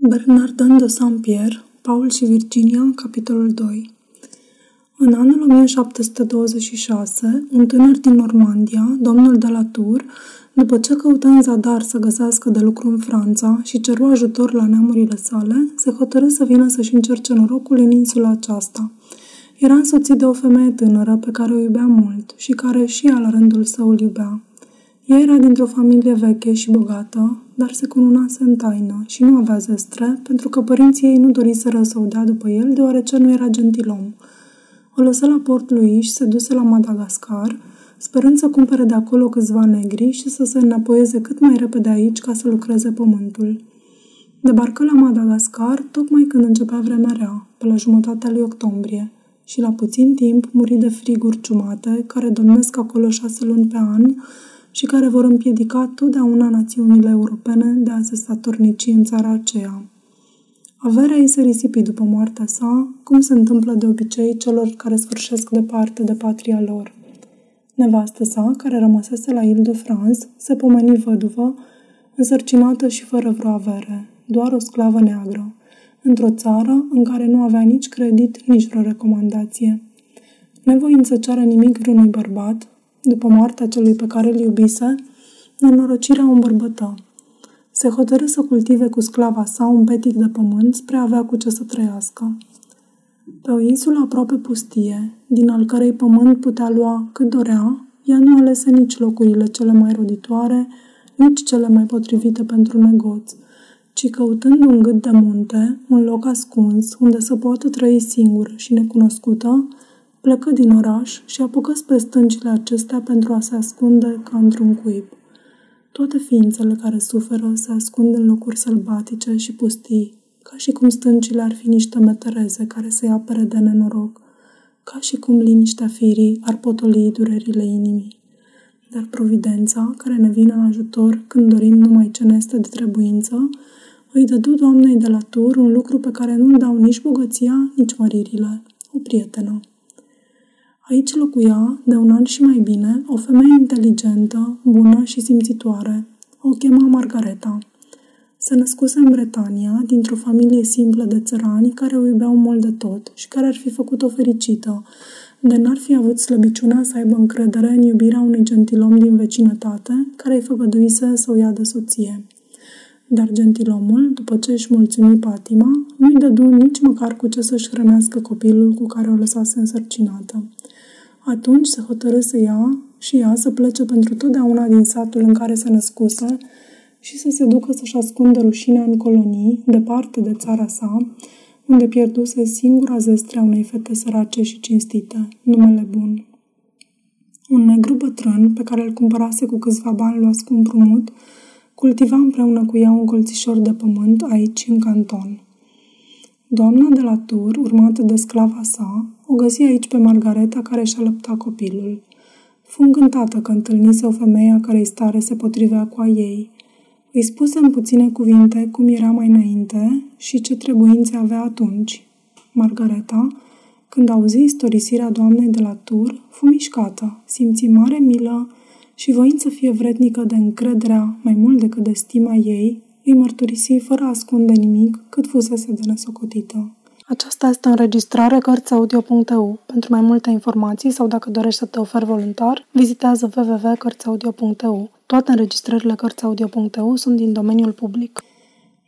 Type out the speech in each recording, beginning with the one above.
Bernardin de Saint-Pierre, Paul și Virginia, capitolul 2 În anul 1726, un tânăr din Normandia, domnul de la Tour, după ce căută în zadar să găsească de lucru în Franța și ceru ajutor la neamurile sale, se hotărâ să vină să-și încerce norocul în insula aceasta. Era însoțit de o femeie tânără pe care o iubea mult și care și ea la rândul său îl iubea. Ea era dintr-o familie veche și bogată, dar se cununase în taină și nu avea zestre, pentru că părinții ei nu doriseră să o dea după el, deoarece nu era gentilom. O lăsă la Port Louis și se duse la Madagascar, sperând să cumpere de acolo câțiva negri și să se înapoieze cât mai repede aici ca să lucreze pământul. Debarcă la Madagascar tocmai când începea vremea rea, pe la jumătatea lui octombrie, și la puțin timp muri de friguri ciumate, care domnesc acolo șase luni pe an, și care vor împiedica totdeauna națiunile europene de a se statornici în țara aceea. Averea ei se risipi după moartea sa, cum se întâmplă de obicei celor care sfârșesc departe de patria lor. Nevastă sa, care rămăsese la Ile-de-France, se pomeni văduvă, însărcinată și fără vreo avere, doar o sclavă neagră, într-o țară în care nu avea nici credit, nici vreo recomandație. Nevoind să ceară nimic vreunui bărbat, după moartea celui pe care îl iubise, nenorocirea o îmbărbătă. Se hotărâ să cultive cu sclava sa un petic de pământ spre a avea cu ce să trăiască. Pe o insulă aproape pustie, din al cărei pământ putea lua cât dorea, ea nu alese nici locurile cele mai roditoare, nici cele mai potrivite pentru negoț, ci căutând un gât de munte, un loc ascuns, unde să poată trăi singur și necunoscută, Plecă din oraș și apucă spre stâncile acestea pentru a se ascunde ca într-un cuib. Toate ființele care suferă se ascund în locuri sălbatice și pustii, ca și cum stâncile ar fi niște metereze care să-i apere de nenoroc, ca și cum liniștea firii ar potoli durerile inimii. Dar providența, care ne vine în ajutor când dorim numai ce ne este de trebuință, îi dădu doamnei de la tur un lucru pe care nu-l dau nici bogăția, nici măririle, o prietenă. Aici locuia, de un an și mai bine, o femeie inteligentă, bună și simțitoare. O chema Margareta. Se născuse în Bretania, dintr-o familie simplă de țărani care o iubeau mult de tot și care ar fi făcut-o fericită, de n-ar fi avut slăbiciunea să aibă încredere în iubirea unui gentilom din vecinătate, care îi făgăduise să o ia de soție. Dar gentilomul, după ce își mulțumi patima, nu-i dădu nici măcar cu ce să-și hrănească copilul cu care o lăsase însărcinată. Atunci se hotărâ să ia și ea să plece pentru totdeauna din satul în care se născuse și să se ducă să-și ascundă rușinea în colonii, departe de țara sa, unde pierduse singura zestrea unei fete sărace și cinstite, numele bun. Un negru bătrân, pe care îl cumpărase cu câțiva bani luați cu împrumut, cultiva împreună cu ea un colțișor de pământ aici, în canton. Doamna de la tur, urmată de sclava sa, o găsi aici pe Margareta care și-a lăptat copilul. Fu încântată că întâlnise o femeie a cărei stare se potrivea cu a ei. Îi spuse în puține cuvinte cum era mai înainte și ce trebuințe avea atunci. Margareta, când auzi istorisirea doamnei de la tur, fu mișcată, simți mare milă și voind să fie vrednică de încrederea mai mult decât de stima ei, îi mărturisi fără a ascunde nimic cât fusese de nesocotită. Aceasta este o înregistrare Cărțiaudio.eu. Pentru mai multe informații sau dacă dorești să te oferi voluntar, vizitează www.cărțiaudio.eu. Toate înregistrările Cărțiaudio.eu sunt din domeniul public.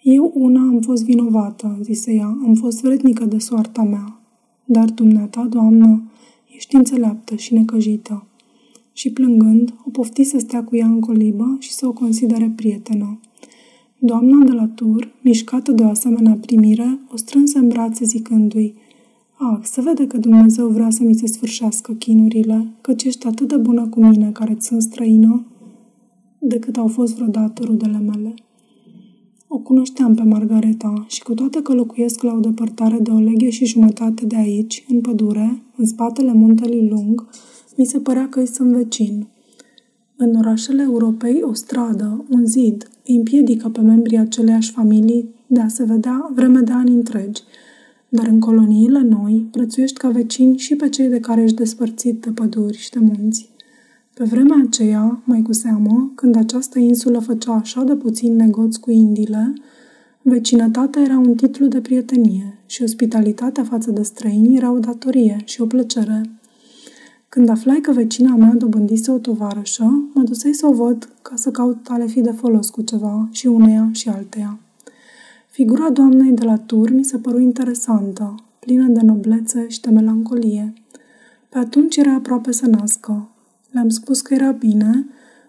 Eu una am fost vinovată, zise ea, am fost vrednică de soarta mea. Dar dumneata, doamnă, ești înțeleaptă și necăjită. Și plângând, o pofti să stea cu ea în colibă și să o considere prietenă. Doamna de la tur, mișcată de o asemenea primire, o strânse în brațe zicându-i Ah, se vede că Dumnezeu vrea să mi se sfârșească chinurile, căci ești atât de bună cu mine care ți sunt străină, decât au fost vreodată rudele mele. O cunoșteam pe Margareta și cu toate că locuiesc la o depărtare de o leghe și jumătate de aici, în pădure, în spatele muntelui lung, mi se părea că îi sunt vecin. În orașele Europei, o stradă, un zid, îi împiedică pe membrii aceleiași familii de a se vedea vreme de ani întregi, dar în coloniile noi prețuiești ca vecini și pe cei de care ești despărțit de păduri și de munți. Pe vremea aceea, mai cu seamă, când această insulă făcea așa de puțin negoți cu Indiile, Vecinătatea era un titlu de prietenie și ospitalitatea față de străini era o datorie și o plăcere. Când aflai că vecina mea dobândise o tovarășă, mă dusei să o văd ca să caut ale fi de folos cu ceva și uneia și alteia. Figura doamnei de la tur mi se păru interesantă, plină de noblețe și de melancolie. Pe atunci era aproape să nască. Le-am spus că era bine,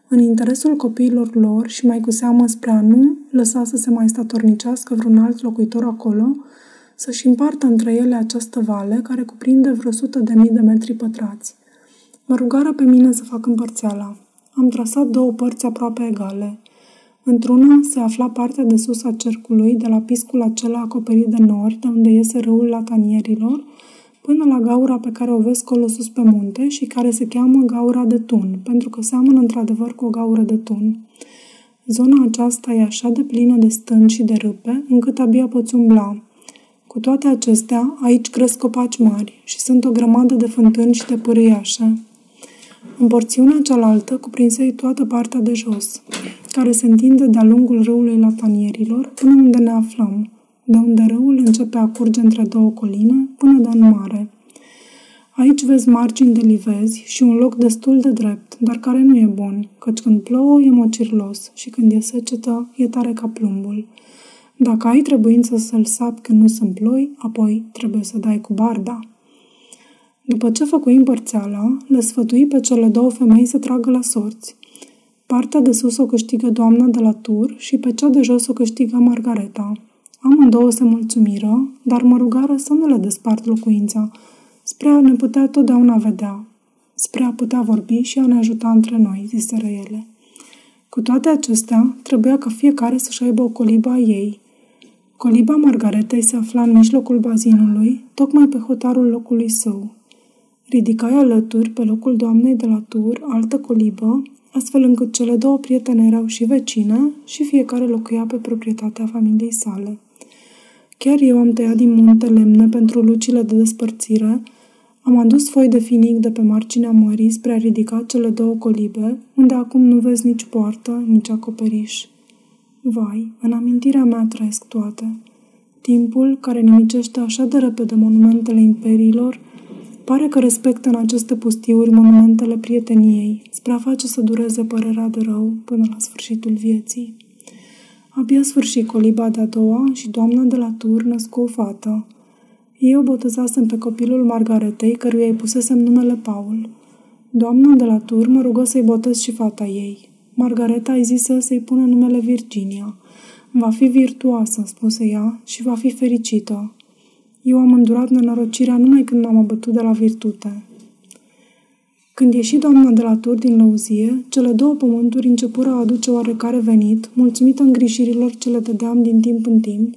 în interesul copiilor lor și mai cu seamă spre a nu lăsa să se mai statornicească vreun alt locuitor acolo, să-și împartă între ele această vale care cuprinde vreo sută de mii de metri pătrați. Mă rugară pe mine să fac împărțeala. Am trasat două părți aproape egale. Într-una se afla partea de sus a cercului, de la piscul acela acoperit de nori, de unde iese râul latanierilor, până la gaura pe care o vezi colo sus pe munte și care se cheamă gaura de tun, pentru că seamănă într-adevăr cu o gaură de tun. Zona aceasta e așa de plină de stânci și de râpe, încât abia poți umbla. Cu toate acestea, aici cresc copaci mari și sunt o grămadă de fântâni și de pârâiașe. În porțiunea cealaltă cuprinsei toată partea de jos, care se întinde de-a lungul râului Latanierilor până unde ne aflăm, de unde râul începe a curge între două coline până de în mare. Aici vezi margini de livezi și un loc destul de drept, dar care nu e bun, căci când plouă e mocirlos și când e secetă e tare ca plumbul. Dacă ai trebuință să-l sapi când nu sunt ploi, apoi trebuie să dai cu barda. După ce făcui împărțeala, le sfătui pe cele două femei să tragă la sorți. Partea de sus o câștigă doamna de la tur și pe cea de jos o câștigă Margareta. Amândouă se mulțumiră, dar mă rugară să nu le despart locuința, spre a ne putea totdeauna vedea, spre a putea vorbi și a ne ajuta între noi, ziseră ele. Cu toate acestea, trebuia ca fiecare să-și aibă o colibă a ei. Coliba Margaretei se afla în mijlocul bazinului, tocmai pe hotarul locului său. Ridicai alături, pe locul doamnei de la tur, altă colibă, astfel încât cele două prietene erau și vecine și fiecare locuia pe proprietatea familiei sale. Chiar eu am tăiat din munte lemne pentru lucile de despărțire, am adus foi de finic de pe marginea mării spre a ridica cele două colibe, unde acum nu vezi nici poartă, nici acoperiș. Vai, în amintirea mea trăiesc toate. Timpul, care nimicește așa de repede monumentele imperiilor, pare că respectă în aceste pustiuri monumentele prieteniei, spre a face să dureze părerea de rău până la sfârșitul vieții. Abia sfârșit coliba de-a doua și doamna de la tur născu o fată. Eu botezasem pe copilul Margaretei, căruia îi pusesem numele Paul. Doamna de la tur mă rugă să-i botez și fata ei. Margareta îi zise să-i pună numele Virginia. Va fi virtuoasă, spuse ea, și va fi fericită. Eu am îndurat nenorocirea numai când m-am abătut de la virtute. Când ieși doamna de la tur din lăuzie, cele două pământuri începură a aduce oarecare venit, mulțumită îngrijirilor ce le dădeam din timp în timp,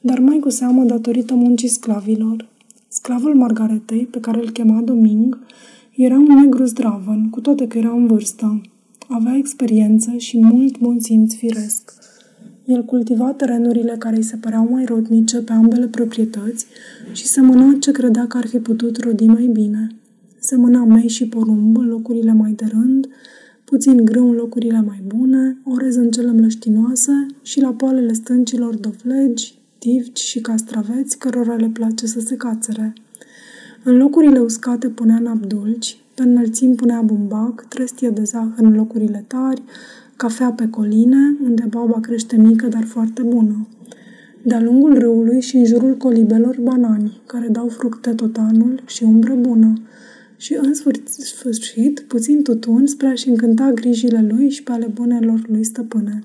dar mai cu seamă datorită muncii sclavilor. Sclavul Margaretei, pe care îl chema Doming, era un negru zdravăn, cu toate că era în vârstă. Avea experiență și mult bun simț firesc. El cultiva terenurile care îi se păreau mai rodnice pe ambele proprietăți și semăna ce credea că ar fi putut rodi mai bine. Semăna mei și porumb în locurile mai de rând, puțin grâu în locurile mai bune, orez în cele mlăștinoase și la poalele stâncilor dovlegi, tivci și castraveți cărora le place să se cațere. În locurile uscate punea napdulci, pe înălțim punea bumbac, trestie de zahăr în locurile tari, cafea pe coline, unde baba crește mică, dar foarte bună. De-a lungul râului și în jurul colibelor banani, care dau fructe tot anul și umbră bună. Și în sfârșit, puțin tutun spre a-și încânta grijile lui și pe ale bunelor lui stăpâne.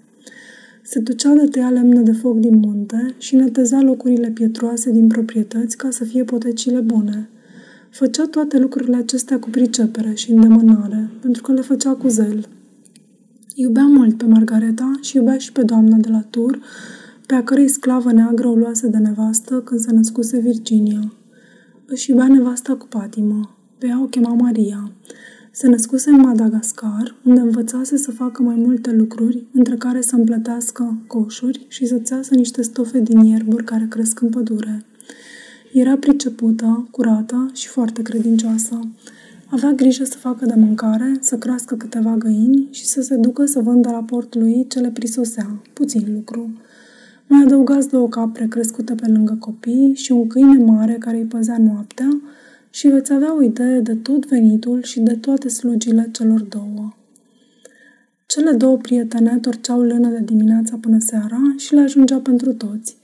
Se ducea de tăia lemne de foc din munte și neteza locurile pietroase din proprietăți ca să fie potecile bune. Făcea toate lucrurile acestea cu pricepere și îndemânare, pentru că le făcea cu zel. Iubea mult pe Margareta și iubea și pe doamna de la tur, pe a cărei sclavă neagră o luase de nevastă când se născuse Virginia. Își iubea nevasta cu patimă. Pe ea o chema Maria. Se născuse în Madagascar, unde învățase să facă mai multe lucruri, între care să împlătească coșuri și să țeasă niște stofe din ierburi care cresc în pădure. Era pricepută, curată și foarte credincioasă. Avea grijă să facă de mâncare, să crească câteva găini și să se ducă să vândă la port lui ce le prisosea, puțin lucru. Mai adăugați două capre crescute pe lângă copii și un câine mare care îi păzea noaptea și veți avea o idee de tot venitul și de toate slugile celor două. Cele două prietene torceau lână de dimineața până seara și le ajungea pentru toți.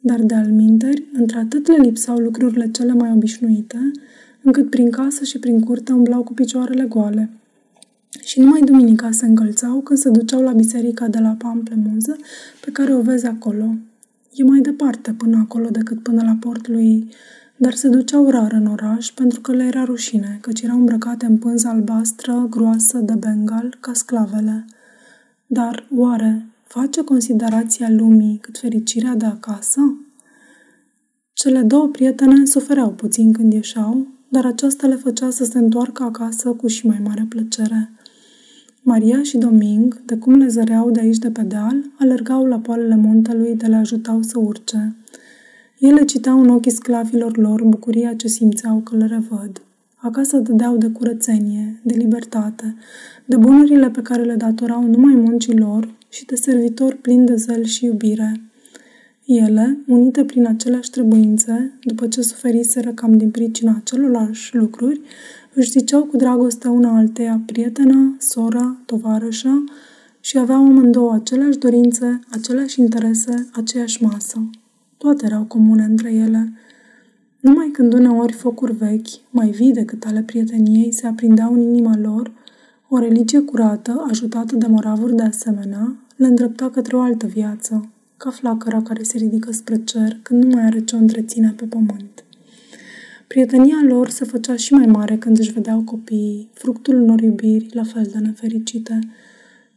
Dar de alminteri, într-atât le lipsau lucrurile cele mai obișnuite, încât prin casă și prin curte umblau cu picioarele goale. Și numai duminica se încălțau când se duceau la biserica de la Pamplemuză, pe care o vezi acolo. E mai departe până acolo decât până la port lui, dar se duceau rar în oraș pentru că le era rușine, căci erau îmbrăcate în pânză albastră, groasă, de bengal, ca sclavele. Dar, oare, face considerația lumii cât fericirea de acasă? Cele două prietene sufereau puțin când ieșeau, dar aceasta le făcea să se întoarcă acasă cu și mai mare plăcere. Maria și Doming, de cum le zăreau de aici de pe deal, alergau la poalele muntelui de le ajutau să urce. Ele citeau în ochii sclavilor lor bucuria ce simțeau că le revăd. Acasă dădeau de curățenie, de libertate, de bunurile pe care le datorau numai muncii lor și de servitori plini de zel și iubire. Ele, unite prin aceleași trebuințe, după ce suferiseră cam din pricina acelorlași lucruri, își ziceau cu dragoste una alteia prietena, sora, tovarășă și aveau amândouă aceleași dorințe, aceleași interese, aceeași masă. Toate erau comune între ele. Numai când uneori focuri vechi, mai vii decât ale prieteniei, se aprindeau în inima lor, o religie curată, ajutată de moravuri de asemenea, le îndrepta către o altă viață, ca flacăra care se ridică spre cer când nu mai are ce o întreține pe pământ. Prietenia lor se făcea și mai mare când își vedeau copiii, fructul unor iubiri la fel de nefericite.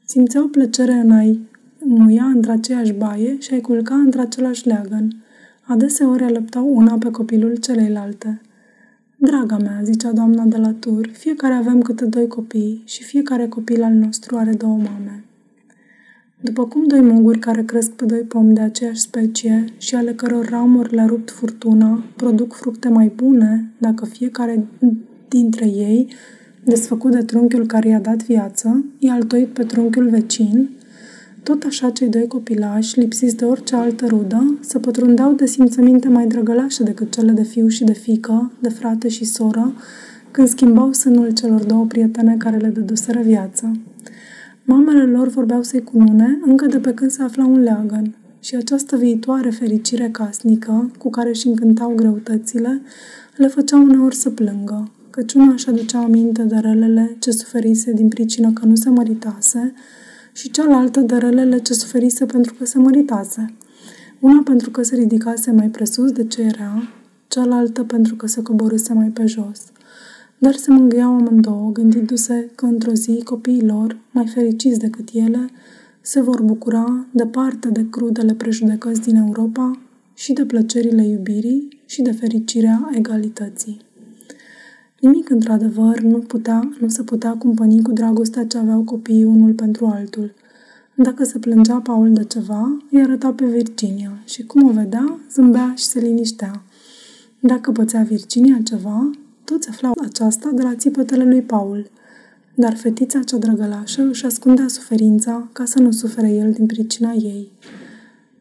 Simțeau plăcere în a-i muia într-aceeași baie și a-i culca într-același leagăn. Adeseori alăptau una pe copilul celeilalte. Draga mea, zicea doamna de la tur, fiecare avem câte doi copii și fiecare copil al nostru are două mame. După cum doi muguri care cresc pe doi pomi de aceeași specie și ale căror ramuri le-a rupt furtuna, produc fructe mai bune dacă fiecare dintre ei, desfăcut de trunchiul care i-a dat viață, i-a altoit pe trunchiul vecin, tot așa cei doi copilași, lipsiți de orice altă rudă, se pătrundeau de simțăminte mai drăgălașe decât cele de fiu și de fică, de frate și soră, când schimbau sânul celor două prietene care le dăduseră viață. Mamele lor vorbeau să-i cunune încă de pe când se afla un leagăn și această viitoare fericire casnică, cu care își încântau greutățile, le făcea uneori să plângă, căci una își aducea aminte de relele ce suferise din pricină că nu se măritase și cealaltă de relele ce suferise pentru că se măritase. Una pentru că se ridicase mai presus de ce era, cealaltă pentru că se coborâse mai pe jos dar se mângâiau amândouă, gândindu-se că într-o zi copiii lor, mai fericiți decât ele, se vor bucura departe de crudele prejudecăți din Europa și de plăcerile iubirii și de fericirea egalității. Nimic, într-adevăr, nu, putea, nu se putea cumpăni cu dragostea ce aveau copiii unul pentru altul. Dacă se plângea Paul de ceva, îi arăta pe Virginia și, cum o vedea, zâmbea și se liniștea. Dacă pățea Virginia ceva, toți aflau aceasta de la țipătele lui Paul. Dar fetița cea drăgălașă își ascundea suferința ca să nu sufere el din pricina ei.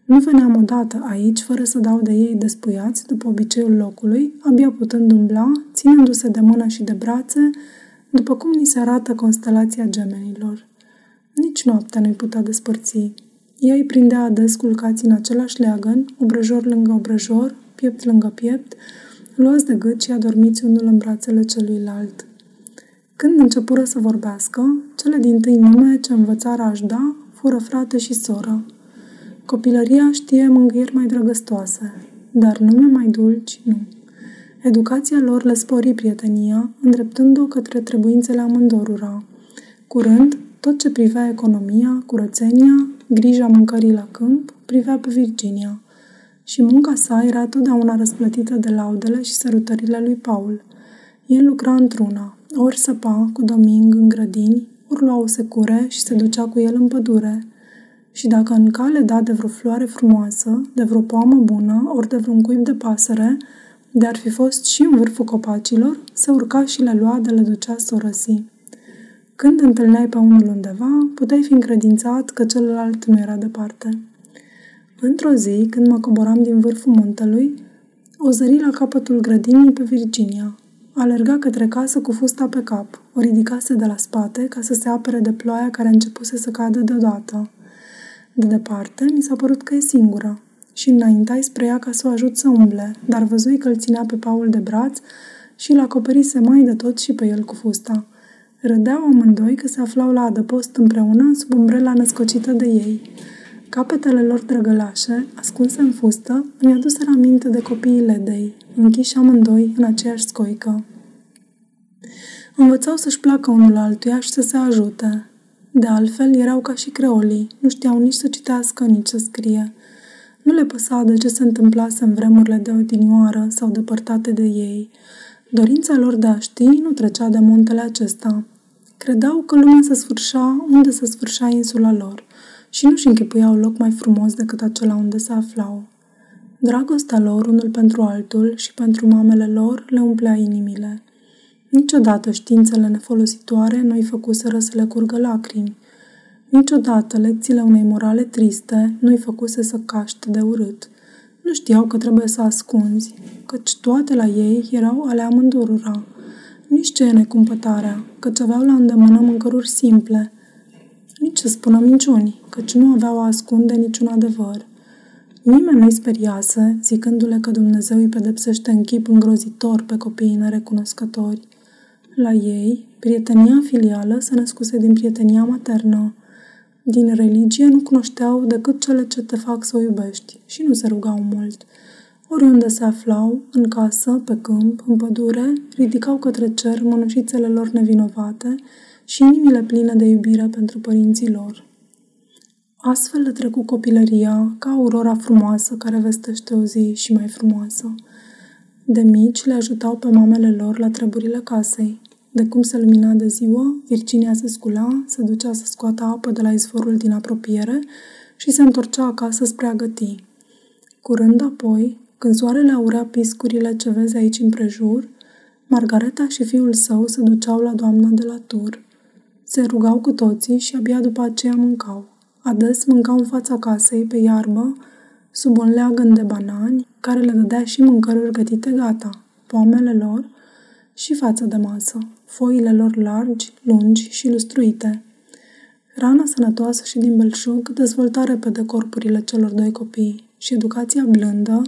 Nu veneam odată aici fără să dau de ei despuiați după obiceiul locului, abia putând umbla, ținându-se de mână și de brațe, după cum ni se arată constelația gemenilor. Nici noaptea nu-i putea despărți. Ea îi prindea ades culcați în același leagăn, obrăjor lângă obrăjor, piept lângă piept, luați de gât și adormiți unul în brațele celuilalt. Când începură să vorbească, cele din tâi nume ce învățara aș da fură frate și soră. Copilăria știe mângâieri mai drăgăstoase, dar nume mai dulci nu. Educația lor le spori prietenia, îndreptând-o către trebuințele amândorura. Curând, tot ce privea economia, curățenia, grija mâncării la câmp, privea pe Virginia – și munca sa era totdeauna răsplătită de laudele și sărutările lui Paul. El lucra într-una, ori săpa cu Doming în grădini, ori lua o secure și se ducea cu el în pădure. Și dacă în cale da de vreo floare frumoasă, de vreo poamă bună, ori de vreun cuib de pasăre, de ar fi fost și în vârful copacilor, se urca și le lua de le ducea să o răsi. Când întâlneai pe unul undeva, puteai fi încredințat că celălalt nu era departe. Într-o zi, când mă coboram din vârful muntelui, o zări la capătul grădinii pe Virginia. Alerga către casă cu fusta pe cap. O ridicase de la spate ca să se apere de ploaia care începuse să cadă deodată. De departe, mi s-a părut că e singură și înaintai spre ea ca să o ajut să umble, dar văzui că îl ținea pe Paul de braț și îl acoperise mai de tot și pe el cu fusta. Râdeau amândoi că se aflau la adăpost împreună sub umbrela născocită de ei. Capetele lor drăgălașe, ascunse în fustă, îmi aduseră aminte de copiii Ledei, închiși amândoi în aceeași scoică. Învățau să-și placă unul altuia și să se ajute. De altfel, erau ca și creolii, nu știau nici să citească, nici să scrie. Nu le păsa de ce se întâmplase în vremurile de odinioară sau depărtate de ei. Dorința lor de a ști nu trecea de muntele acesta. Credeau că lumea se sfârșea unde se sfârșea insula lor și nu-și închipuiau loc mai frumos decât acela unde se aflau. Dragostea lor unul pentru altul și pentru mamele lor le umplea inimile. Niciodată științele nefolositoare nu-i făcuseră să le curgă lacrimi. Niciodată lecțiile unei morale triste nu-i făcuse să caște de urât. Nu știau că trebuie să ascunzi, căci toate la ei erau ale amândurura. Nici ce e necumpătarea, căci aveau la îndemână mâncăruri simple. Nici să spună minciuni, căci nu aveau a ascunde niciun adevăr. Nimeni nu-i speriase, zicându-le că Dumnezeu îi pedepsește în chip îngrozitor pe copiii nerecunoscători. La ei, prietenia filială se născuse din prietenia maternă. Din religie nu cunoșteau decât cele ce te fac să o iubești și nu se rugau mult. Oriunde se aflau, în casă, pe câmp, în pădure, ridicau către cer mănușițele lor nevinovate și inimile pline de iubire pentru părinții lor. Astfel le trecu copilăria ca aurora frumoasă care vestește o zi și mai frumoasă. De mici le ajutau pe mamele lor la treburile casei. De cum se lumina de ziua, Virginia se scula, se ducea să scoată apă de la izvorul din apropiere și se întorcea acasă spre a găti. Curând apoi, când soarele aurea piscurile ce vezi aici împrejur, Margareta și fiul său se duceau la doamna de la tur. Se rugau cu toții și abia după aceea mâncau. Ades mâncau în fața casei, pe iarbă, sub un leagăn de banani, care le dădea și mâncăruri gătite gata, poamele lor și față de masă, foile lor largi, lungi și lustruite. Rana sănătoasă și din belșug dezvolta repede corpurile celor doi copii și educația blândă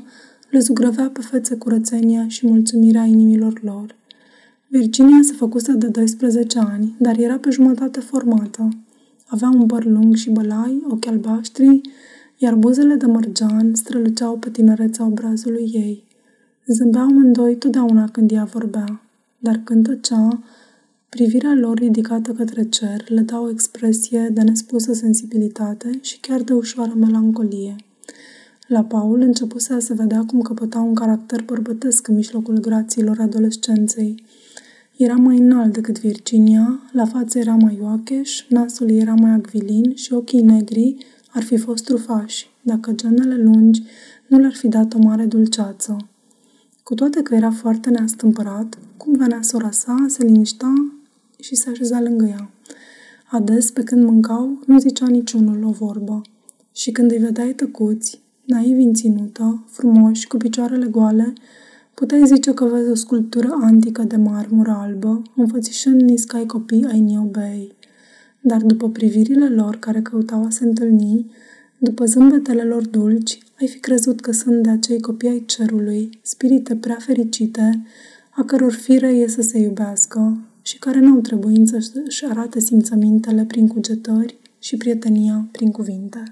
le zugrăvea pe fețe curățenia și mulțumirea inimilor lor. Virginia se făcuse de 12 ani, dar era pe jumătate formată. Avea un păr lung și bălai, ochi albaștri, iar buzele de mărgean străluceau pe tinereța obrazului ei. Zâmbeau amândoi totdeauna când ea vorbea, dar când tăcea, privirea lor ridicată către cer le dau o expresie de nespusă sensibilitate și chiar de ușoară melancolie. La Paul începuse a se vedea cum căpăta un caracter bărbătesc în mijlocul grațiilor adolescenței. Era mai înalt decât Virginia, la față era mai oacheș, nasul era mai acvilin și ochii negri ar fi fost trufași, dacă genele lungi nu le-ar fi dat o mare dulceață. Cu toate că era foarte neastâmpărat, cum venea sora sa, se liniștea și se așeza lângă ea. Ades, pe când mâncau, nu zicea niciunul o vorbă. Și când îi vedeai tăcuți, naivi în ținută, frumoși, cu picioarele goale, puteai zice că vezi o sculptură antică de marmură albă, înfățișând niscai copii ai New Bay. Dar după privirile lor care căutau a se întâlni, după zâmbetele lor dulci, ai fi crezut că sunt de acei copii ai cerului, spirite prea fericite, a căror fire e să se iubească și care n-au trebuință să-și arate simțămintele prin cugetări și prietenia prin cuvinte.